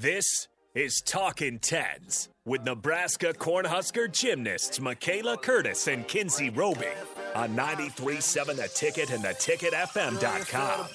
This is Talking Tens with Nebraska Cornhusker gymnasts Michaela Curtis and Kinsey Roby on 93.7 The Ticket and theticketfm.com.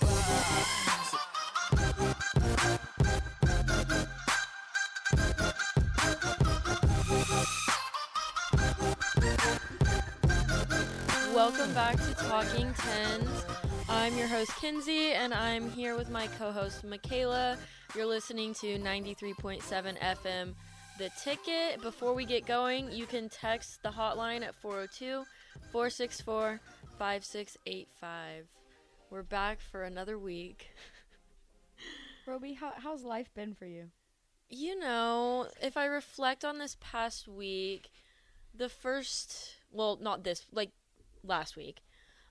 Welcome back to Talking Tens. I'm your host Kinsey, and I'm here with my co-host Michaela. You're listening to 93.7 FM. The ticket. Before we get going, you can text the hotline at 402 464 5685. We're back for another week. Roby, how, how's life been for you? You know, if I reflect on this past week, the first, well, not this, like last week.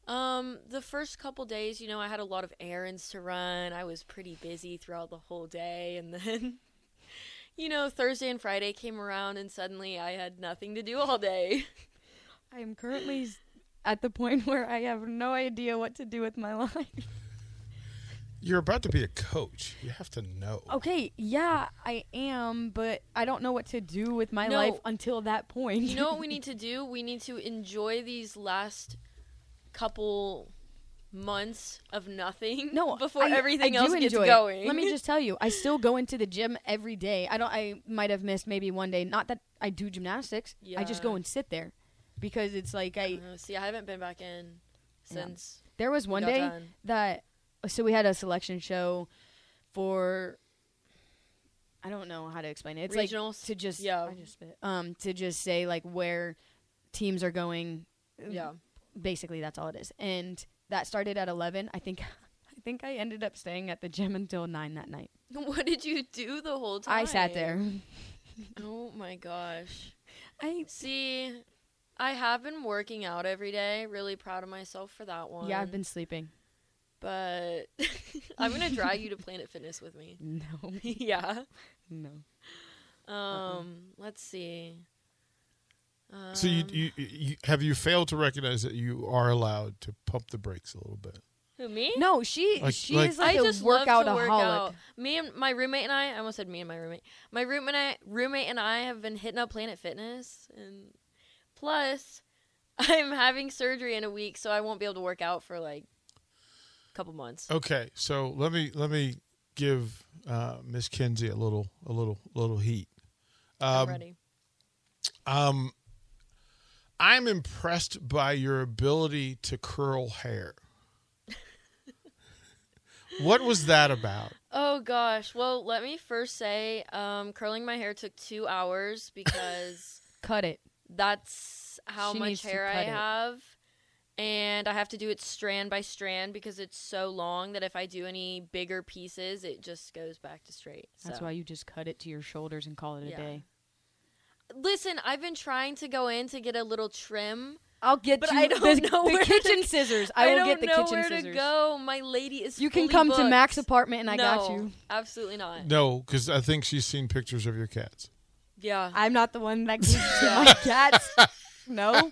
Um, the first couple days, you know, I had a lot of errands to run. I was pretty busy throughout the whole day, and then, you know, Thursday and Friday came around, and suddenly I had nothing to do all day. I am currently at the point where I have no idea what to do with my life. You're about to be a coach. You have to know. Okay, yeah, I am, but I don't know what to do with my No. life until that point. You know what we need to do? We need to enjoy these last couple months of nothing. no, before I- everything I else gets it. going. Let me just tell you, I still go into the gym every day. I don't. I might have missed maybe one day. Not that I do gymnastics. Yeah. I just go and sit there because it's like I. Uh, see, I haven't been back in Yeah. since There was one day done. that so we had a selection show for I don't know how to explain it. It's like to just Yeah. I just um to just say like where teams are going. yeah. Basically that's all it is. And that started at 11. I think I think I ended up staying at the gym until 9 that night. What did you do the whole time? I sat there. Oh my gosh. I See, I have been working out every day. Really proud of myself for that one. yeah, I've been sleeping. But I'm gonna drag you to Planet Fitness with me. No. yeah. No. Um. Let's see. Um, So you, you, you have you failed to recognize that you are allowed to pump the brakes a little bit. who me? No, she Like- she like- is like I a just love workout to work out. Me and my roommate and I, I almost said me and my roommate. My roommate and I, roommate and I have been hitting up Planet Fitness, and plus, I'm having surgery in a week, so I won't be able to work out for like a couple months. Okay, so let me let me give uh, Miss Kinsey a little a little little heat. I'm Um, ready. um, I'm impressed by your ability to curl hair. what was that about? Oh gosh. Well, let me first say, um, curling my hair took two hours because Cut it. that's how She much hair I it. have. And I have to do it strand by strand because it's so long that if I do any bigger pieces, it just goes back to straight. That's So. why you just cut it to your shoulders and call it a Yeah. day. Listen, I've been trying to go in to get a little trim. I'll get But you I don't the, know the where to kitchen g- scissors. I, will don't get the know kitchen where scissors. to go. My lady is. You can fully come to booked. Mac's apartment and I no, got you. Absolutely not. No, because I think she's seen pictures of your cats. Yeah. I'm not the one that gives to my cats. No,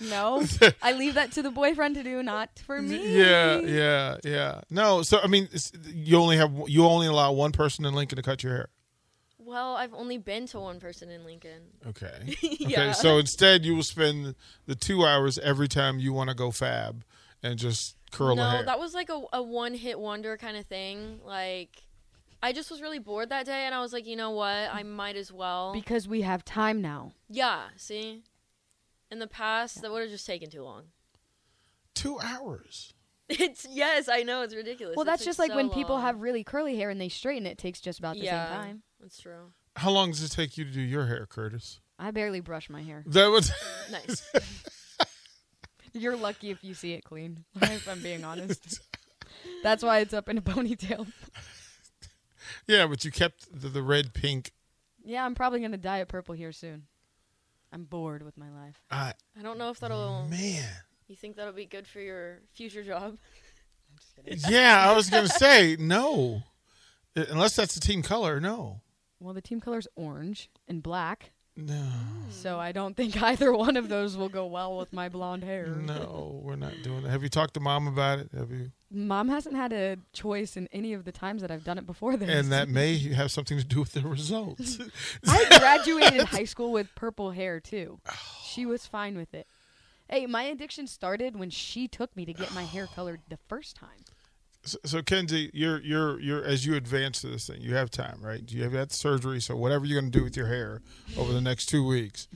no. I leave that to the boyfriend to do, not for me. Yeah, yeah, yeah. No, so I mean, you only have you only allow one person in Lincoln to cut your hair. Well, I've only been to one person in Lincoln. Okay. yeah. Okay. So instead, you will spend the two hours every time you want to go fab and just curl no, the hair. that was like a, a one hit wonder kind of thing. Like, I just was really bored that day, and I was like, you know what? I might as well. Because we have time now. yeah, see? In the past, that would have just taken too long. two hours. It's, yes, I know, it's ridiculous. Well, It that's just like so when people have really curly hair and they straighten it, it takes just about the yeah, same time. That's true. How long does it take you to do your hair, Curtis? I barely brush my hair. That was Nice. You're lucky if you see it clean, if I'm being honest. That's why it's up in a ponytail. yeah, but you kept the, the red pink. Yeah, I'm probably going to dye it purple here soon. I'm bored with my life. I I don't know if that'll. man. You think that'll be good for your future job? Yeah, I was gonna say no, Uh, unless that's the team color. No, Well, the team color's orange and black, no, so I don't think either one of those will go well with my blonde hair. no. We're not doing that. Have you talked to mom about it? Have you? Mom hasn't had a choice in any of the times that I've done it before this. and that may have something to do with the results. I graduated high school with purple hair too. She oh. was fine with it. Hey, my addiction started when she took me to get my hair colored the first time. So, so Kenzie, you're you're you're as you advance to this thing, you have time, right? You have had surgery, so whatever you're going to do with your hair over the next two weeks,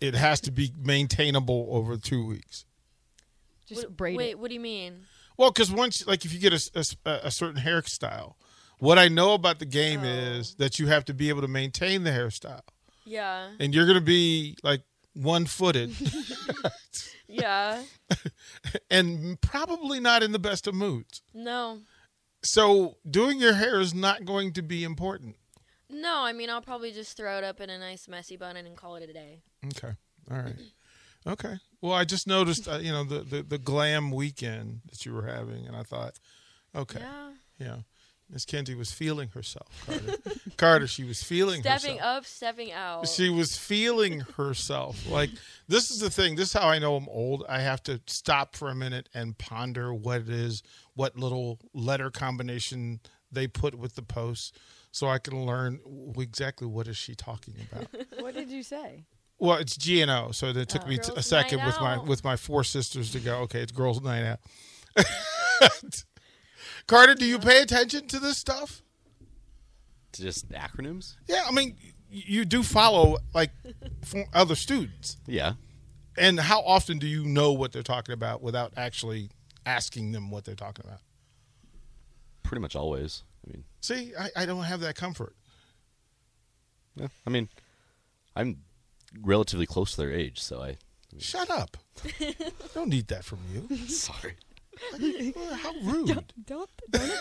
it has to be maintainable over two weeks. Just What- braid Wait, it. what do you mean? Well, because once, like, if you get a certain hairstyle, what I know about the game Oh. is that you have to be able to maintain the hairstyle, Yeah. and you're going to be like one footed Yeah. And probably not in the best of moods. No. So, doing your hair is not going to be important. No, I mean I'll probably just throw it up in a nice messy bun and call it a day. Okay. All right. Okay. Well, I just noticed, uh, you know, the, the, the glam weekend that you were having, and I thought, okay, Yeah. yeah. Miss Kenzie was feeling herself, Carter. Carter, she was feeling Stepping herself. Stepping up, stepping out. She was feeling herself. Like this is the thing. This is how I know I'm old. I have to stop for a minute and ponder what it is, what little letter combination they put with the posts, so I can learn exactly what is she talking about. What did you say? well, it's G and O, so it took uh, me t- a second night with my with my four sisters to go. Okay, it's girls' night out. Carter, do you pay attention to this stuff? To just acronyms? Yeah, I mean, you do follow like for other students. Yeah. And how often do you know what they're talking about without actually asking them what they're talking about? Pretty much always. I mean, See, I, I don't have that comfort. yeah. I mean, I'm relatively close to their age, so I. Shut up. I don't need that from you. Sorry. Well, How rude. Don't don't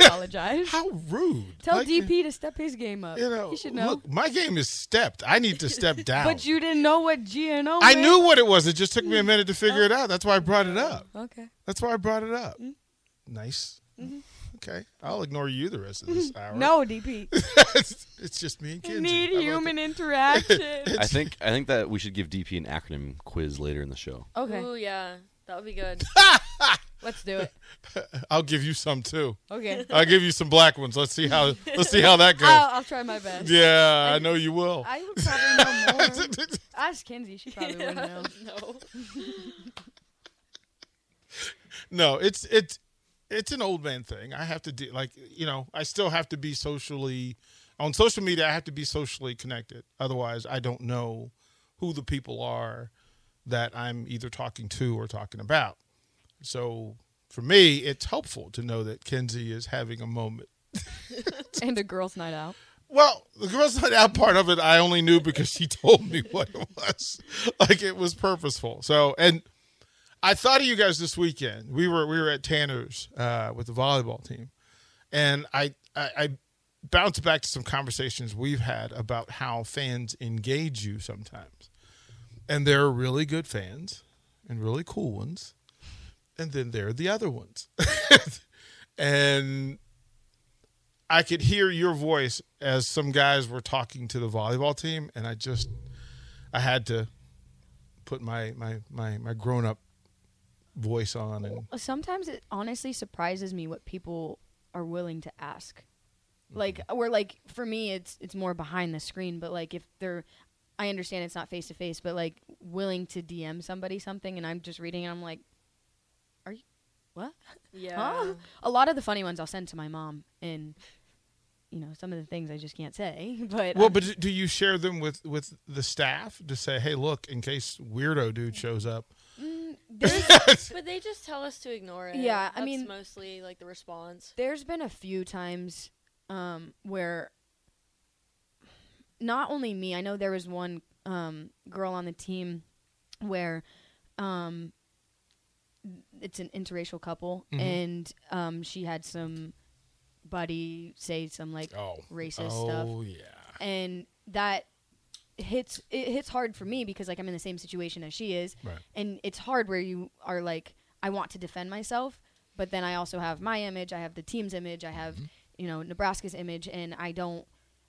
apologize. How rude. Tell Like, DP to step his game up. You know, he should know. look, my game is stepped. I need to step down. but you didn't know what GNO. I meant? knew what it was. It just took me a minute to figure it out. That's why I brought it up. Okay. That's why I brought it up. Mm. Nice. Okay. I'll ignore you the rest of this hour. Mm-hmm. No, DP. it's, it's just me and You Kenzie. need How about human interaction. I think I think that we should give DP an acronym quiz later in the show. okay, Ooh, yeah. That would be good. Let's do it. I'll give you some too. Okay. I'll give you some black ones. Let's see how let's see how that goes. I'll, I'll try my best. yeah, I know you will. I would probably know more. Ask Kinsey. She probably wouldn't know. no. no, it's it's it's an old man thing. I have to do like you know, I still have to be socially on social media. I have to be socially connected. Otherwise, I don't know who the people are that I'm either talking to or talking about. So for me, it's helpful to know that Kenzie is having a moment. And a girls' night out. Well, the girls' night out part of it, I only knew because she told me what it was. Like it was purposeful. So, and I thought of you guys this weekend. We were we were at Tanner's uh, with the volleyball team, and I, I I bounced back to some conversations we've had about how fans engage you sometimes, and there are really good fans and really cool ones, and then there are the other ones, and I could hear your voice as some guys were talking to the volleyball team, and I just I had to put my my my my grown up voice on and Sometimes it honestly surprises me what people are willing to ask. Mm-hmm. Like, or like for me, it's it's more behind the screen. But like, if they're, I understand it's not face to face, but like willing to DM somebody something, and I'm just reading, and I'm like, what? Yeah. Huh? A lot of the funny ones I'll send to my mom, and you know some of the things I just can't say. But well, um, but do you share them with with the staff to say, hey, look, in case weirdo dude shows up? there's But they just tell us to ignore it. Yeah, I mean- mostly like the response. there's been a few times um, where not only me, I know there was one um, girl on the team where um, it's an interracial couple, Mhm. and um, she had some buddy say some like Oh, racist stuff, oh yeah. and that hits it hits hard for me because like I'm in the same situation as she is, Right. and it's hard where you are like I want to defend myself, but then I also have my image, I have the team's image, I have Mm-hmm. you know Nebraska's image, and I don't.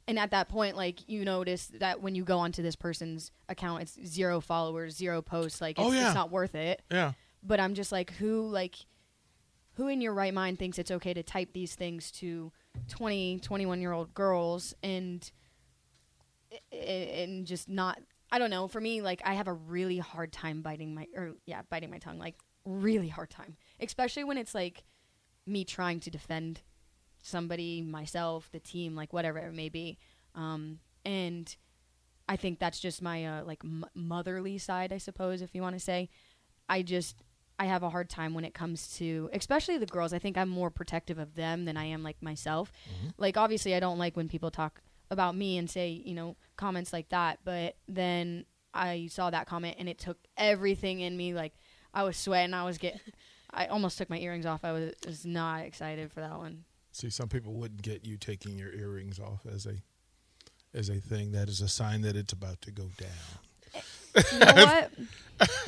And at that point, like you notice that when you go onto this person's account, it's zero followers, zero posts. Like it's, Oh, yeah. it's not worth it. Yeah. But I'm just like, who like who in your right mind thinks it's okay to type these things to 20, 21 year old girls and and just not I don't know. For me, like I have a really hard time biting my or yeah, biting my tongue. Like really hard time, especially when it's like me trying to defend somebody, myself, the team, like whatever it may be. Um, and I think that's just my uh, like m- motherly side, I suppose, if you want to say. I just I have a hard time when it comes to, especially the girls. I think I'm more protective of them than I am like myself. Mm-hmm. Like obviously, I don't like when people talk about me and say you know comments like that. But then I saw that comment and it took everything in me. Like I was sweating. I was get. I almost took my earrings off. I was was not excited for that one. See, some people wouldn't get you taking your earrings off as a as a thing. That is a sign that it's about to go down. You know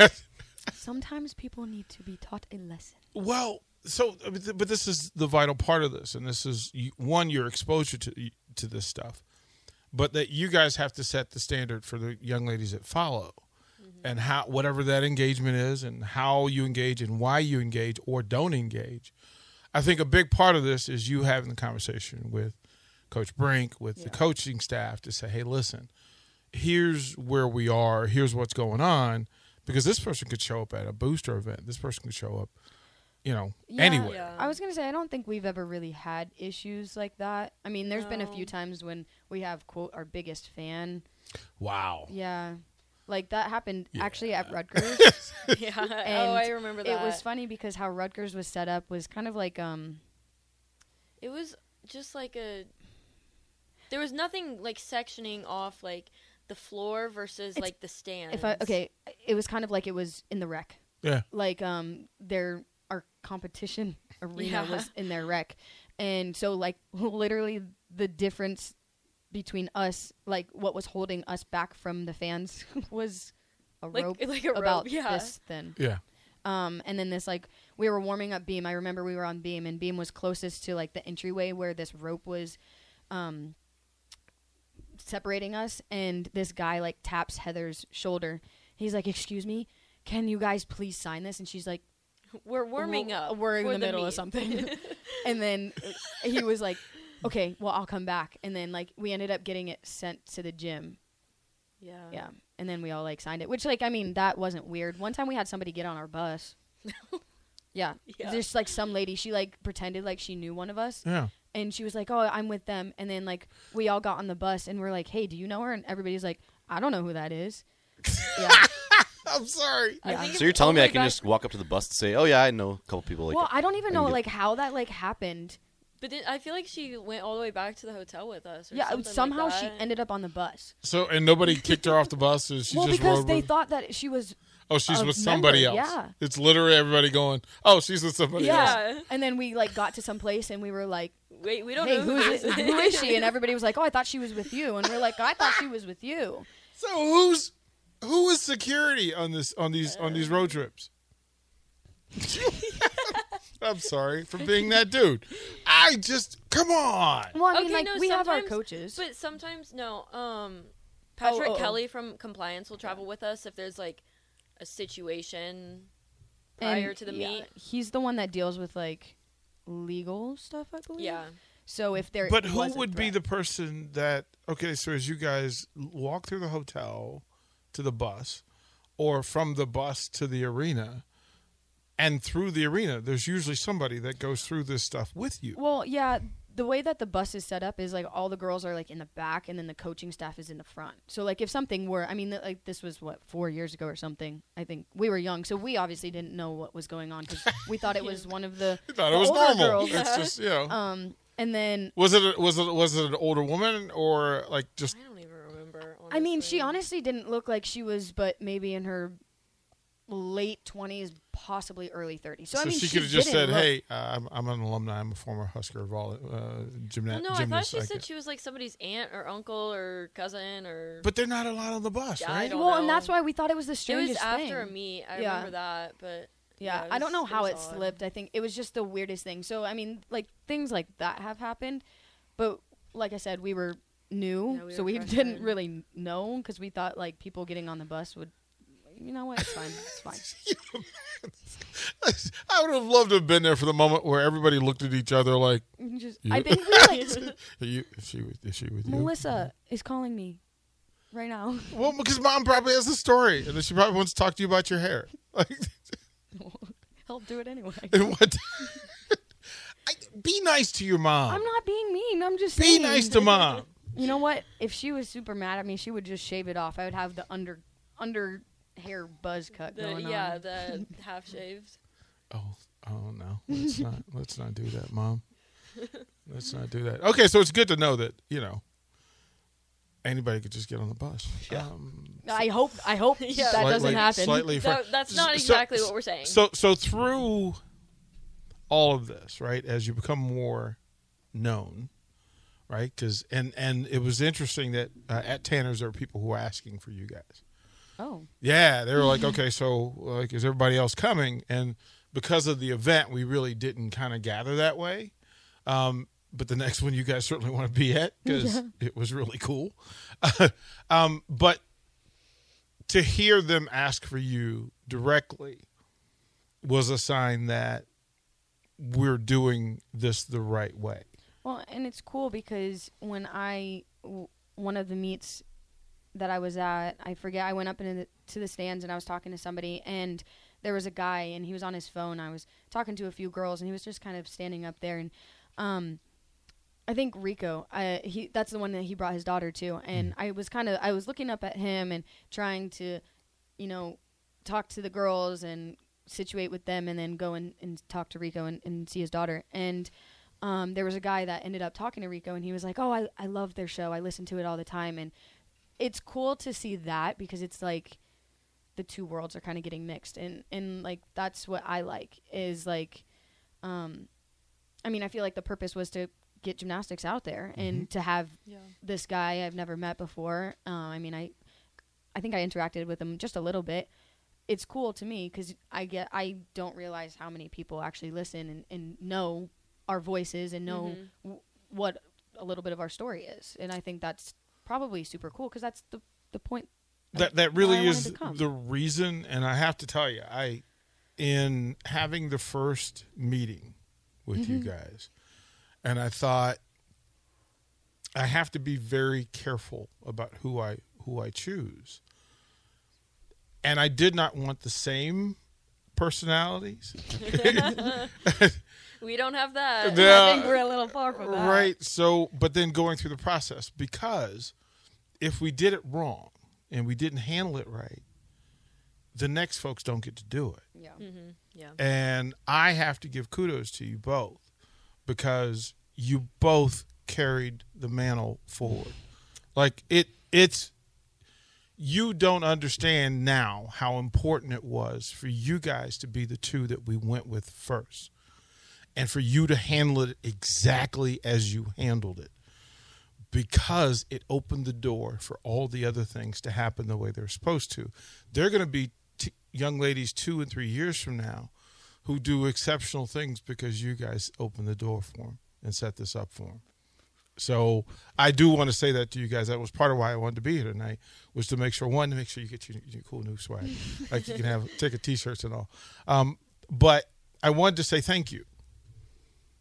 what? Sometimes people need to be taught a lesson. Well, so uh, but this is the vital part of this, and this is one your exposure to to this stuff, but that you guys have to set the standard for the young ladies that follow, mm-hmm. and how whatever that engagement is, and how you engage, and why you engage or don't engage. I think a big part of this is you having the conversation with Coach Brink, with the coaching staff to say, hey, listen, here's where we are, here's what's going on, because this person could show up at a booster event, this person could show up, you know, Yeah, anywhere. Yeah. I was gonna say I don't think we've ever really had issues like that. I mean, there's been a few times when we have quote our biggest fan. Wow. Yeah, like that happened actually at Rutgers. yeah. And oh, I remember that. it was funny because how Rutgers was set up was kind of like um It was just like a. There was nothing like sectioning off like the floor versus It's- like the stands. if I okay, it was kind of like it was in the rec. Yeah. Like um their our competition arena Yeah. was in their rec, And so like literally the difference between us like what was holding us back from the fans was a Like- rope like a rope, about yeah. this thin. Yeah. Um, and then this like we were warming up beam. I remember we were on beam, and beam was closest to like the entryway where this rope was, um, separating us. And this guy like taps Heather's shoulder. He's like, "Excuse me, can you guys please sign this?" And she's like, we're warming "Well, up. We're in for the middle meet. of something." and then he was like, "Okay, well I'll come back." And then like we ended up getting it sent to the gym. yeah. Yeah. And then we all like signed it, which like I mean that wasn't weird. One time we had somebody get on our bus. yeah. Yeah. Just like some lady, she like pretended like she knew one of us, Yeah. And she was like, "Oh, I'm with them." And then like we all got on the bus, and we're like, "Hey, do you know her?" And everybody's like, "I don't know who that is." yeah. I'm sorry. Yeah. So you're telling me I can just walk up to the bus and say, "Oh yeah, I know a couple people like." well, I don't even I know get- like how that like happened. But did, I feel like she went all the way back to the hotel with us. Or Yeah. something like Somehow she ended up on the bus. So and nobody kicked her off the bus. Or she well, just because they with- thought that she was oh she's with somebody member, else. yeah. It's literally everybody going. Oh, she's with somebody else. yeah. And then we like got to some place, and we were like, Wait, we don't hey, know who who is, this who is she? And everybody was like, oh, I thought she was with you. And we're like, I thought she was with you. So who's who is security on this on these on these road trips? I'm sorry for being that dude. I just come on. Well, I mean, Okay, like no, we have our coaches. But sometimes no. Um, Patrick oh, oh. Kelly from compliance will travel with us if there's like a situation And, prior to the yeah, meet. he's the one that deals with like legal stuff, I believe. Yeah. So if there, But who was a would be the person that? Okay, so as you guys walk through the hotel to the bus, or from the bus to the arena, and through the arena, there's usually somebody that goes through this stuff with you. Well, yeah, the way that the bus is set up is like all the girls are like in the back, and then the coaching staff is in the front. So like if something were, I mean, th- like this was what four years ago or something. I think we were young, so we obviously didn't know what was going on because we thought it was one of the. I thought the it was older normal. girls. It's just you know. Um, and then was it a, was it was it an older woman or like just I don't even remember. I mean, she honestly. honestly didn't look like she was, but maybe in her late twenties, possibly early thirties. So, so, I mean, she could have just said, look- "Hey, uh, I'm, I'm an alumni. I'm a former Husker vol- uh, gymna- Well, no, I thought she I said could- she was like somebody's aunt or uncle or cousin or. but they're not allowed on the bus, Yeah, I right? don't well, and that's why we thought it was the strangest thing. it strangest was after thing. a meet. I Yeah. remember that, but Yeah, it I don't know how was it, slipped. I think it was just the weirdest thing. So I mean, like things like that have happened, but like I said, we were new, Yeah, we so were we didn't freshmen. really know because we thought like people getting on the bus would you know what? It's fine. It's fine. I would have loved to have been there for the moment where everybody looked at each other like, Just, I think we like Are you, is she with, is she with you? Melissa is calling me right now. Well, because mom probably has the story, and she probably wants to talk to you about your hair. Like, He'll do it anyway. and what? I, be nice to your mom. I'm not being mean. I'm just be saying. nice to mom. You know what? If she was super mad at me, she would just shave it off. I would have the under under hair buzz cut The, going yeah, on. the half shaved. Oh, oh no! Let's not. Let's not do that, mom. Let's not do that. Okay, so it's good to know that you know anybody could just get on the bus. Yeah. Um, I hope. I hope Yeah. that slightly- doesn't happen. Slightly fr- That, that's not So- exactly what we're saying. So so through all of this, right, as you become more known, right? Because and and it was interesting that uh, at Tanner's there were people who were asking for you guys. Oh, Yeah, they were like, okay, so like, is everybody else coming? And because of the event, we really didn't kind of gather that way. Um, but the next one, you guys certainly want to be at because it was really cool. um, but to hear them ask for you directly was a sign that we're doing this the right way. well, and it's cool because when I one of the meets that I was at, I forget I went up into the, to the stands and I was talking to somebody and there was a guy and he was on his phone. I was talking to a few girls and he was just kind of standing up there and um I think Rico, I, he that's the one that he brought his daughter to and I was kind of I was looking up at him and trying to you know talk to the girls and situate with them and then go and, and talk to Rico and, and see his daughter and um, there was a guy that ended up talking to Rico and he was like, "Oh, I I love their show. I listen to it all the time." And it's cool to see that because it's like the two worlds are kind of getting mixed and and like that's what I like is like um I mean, I feel like the purpose was to get gymnastics out there and to have yeah. this guy I've never met before. Uh, I mean, I I think I interacted with him just a little bit. It's cool to me because I get I don't realize how many people actually listen and, and know our voices and know Mm-hmm. w- what a little bit of our story is, and I think that's probably super cool because that's the the point. that that really is the reason and i have to tell you i in having the first meeting with you Mm-hmm. guys and i thought i have to be very careful about who i who i choose and i did not want the same personalities We don't have that. Yeah. I think we're a little far from that. Right. So, but then going through the process because if we did it wrong and we didn't handle it right, the next folks don't get to do it. Yeah. Mm-hmm. Yeah. And I have to give kudos to you both because you both carried the mantle forward. Like it it's you don't understand now how important it was for you guys to be the two that we went with first and for you to handle it exactly as you handled it because it opened the door for all the other things to happen the way they're supposed to. They're going to be t- young ladies two and three years from now who do exceptional things because you guys opened the door for them and set this up for them. So I do want to say that to you guys. That was part of why I wanted to be here tonight was to make sure one to make sure you get your, your cool new swag, like you can have take a t-shirts and all. Um, but I wanted to say thank you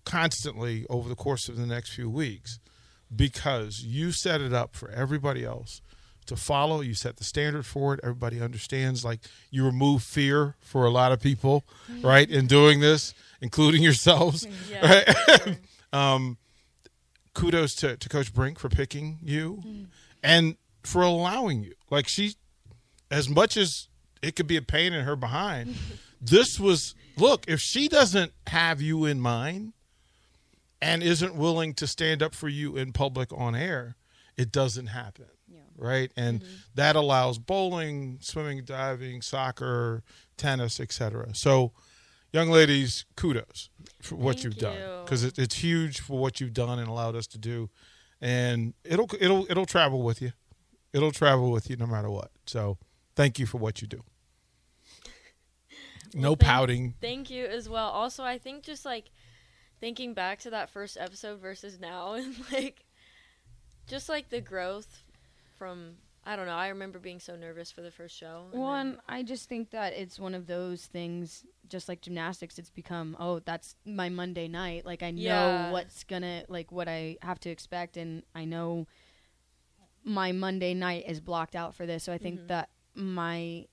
constantly over the course of the next few weeks because you set it up for everybody else to follow. You set the standard for it. Everybody understands. Like you remove fear for a lot of people, right? In doing this, including yourselves. Yeah. Right? um, kudos to, to Coach Brink for picking you mm. and for allowing you. Like she, as much as it could be a pain in her behind, this was look. If she doesn't have you in mind and isn't willing to stand up for you in public on air, it doesn't happen. Right, and mm-hmm. that allows bowling, swimming, diving, soccer, tennis, etc. So, young ladies, kudos for what Thank you've done because it, it's huge for what you've done and allowed us to do, and it'll it'll it'll travel with you. It'll travel with you no matter what. So, thank you for what you do. no thank- pouting. Thank you as well. Also, I think just like thinking back to that first episode versus now, and like just like the growth from I don't know. I remember being so nervous for the first show. and One, then- I just think that it's one of those things, just like gymnastics, it's become, oh, that's my Monday night. Like, I know Yeah. what's gonna, like, what I have to expect, and I know my Monday night is blocked out for this. So I think Mhm. that my,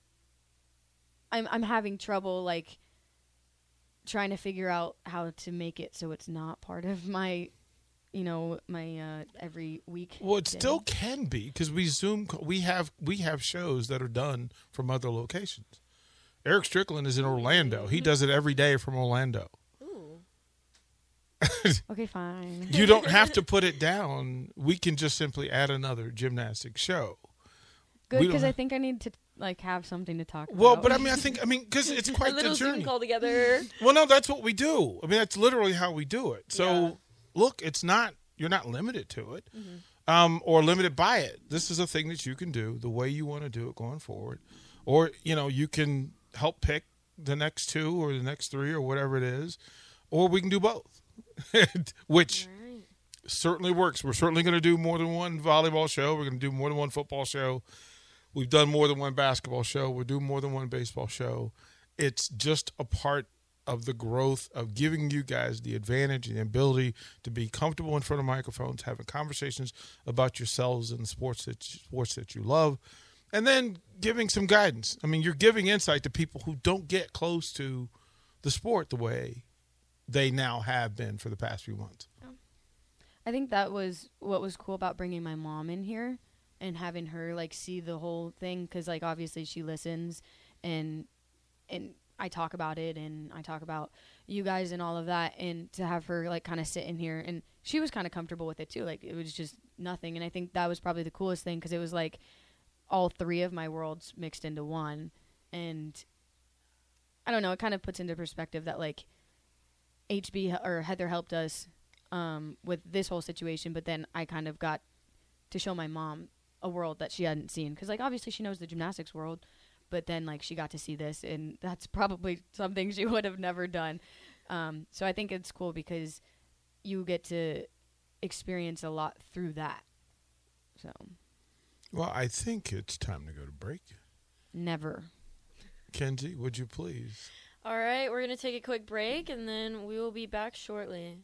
I'm, I'm having trouble, like, trying to figure out how to make it so it's not part of my, you know, my uh, every week. Well, it thing. still can be because we Zoom. We have we have shows that are done from other locations. Eric Strickland is in Orlando. He does it every day from Orlando. Ooh. Okay, fine. You don't have to put it down. We can just simply add another gymnastic show. Good, because I think I need to, like, have something to talk Well, about. Well, but I mean, I think I mean because it's A quite the little Zoom journey. call together. Well, no, that's what we do. I mean, that's literally how we do it. So. Look, it's not you're not limited to it, Mm-hmm. um, or limited by it. This is a thing that you can do the way you want to do it going forward, or you know, you can help pick the next two or the next three or whatever it is, or we can do both, which Alright. certainly works. We're certainly going to do more than one volleyball show. We're going to do more than one football show. We've done more than one basketball show. We're doing more than one baseball show. It's just a part of the growth of giving you guys the advantage and the ability to be comfortable in front of microphones, having conversations about yourselves and the sports that sports that you love, and then giving some guidance. I mean, you're giving insight to people who don't get close to the sport the way they now have been for the past few months. I think that was what was cool about bringing my mom in here and having her like see the whole thing because like obviously she listens and and I talk about it and I talk about you guys and all of that and to have her like kind of sit in here and she was kind of comfortable with it too like it was just nothing. And I think that was probably the coolest thing because it was like all three of my worlds mixed into one. And I don't know it kind of puts into perspective that like HB or Heather helped us um, with this whole situation, but then I kind of got to show my mom a world that she hadn't seen because like obviously she knows the gymnastics world, but then like she got to see this and that's probably something she would have never done. Um, so I think it's cool because you get to experience a lot through that. So Well, I think it's time to go to break. never. Kenzie, would you please? All right, we're going to take a quick break and then we will be back shortly.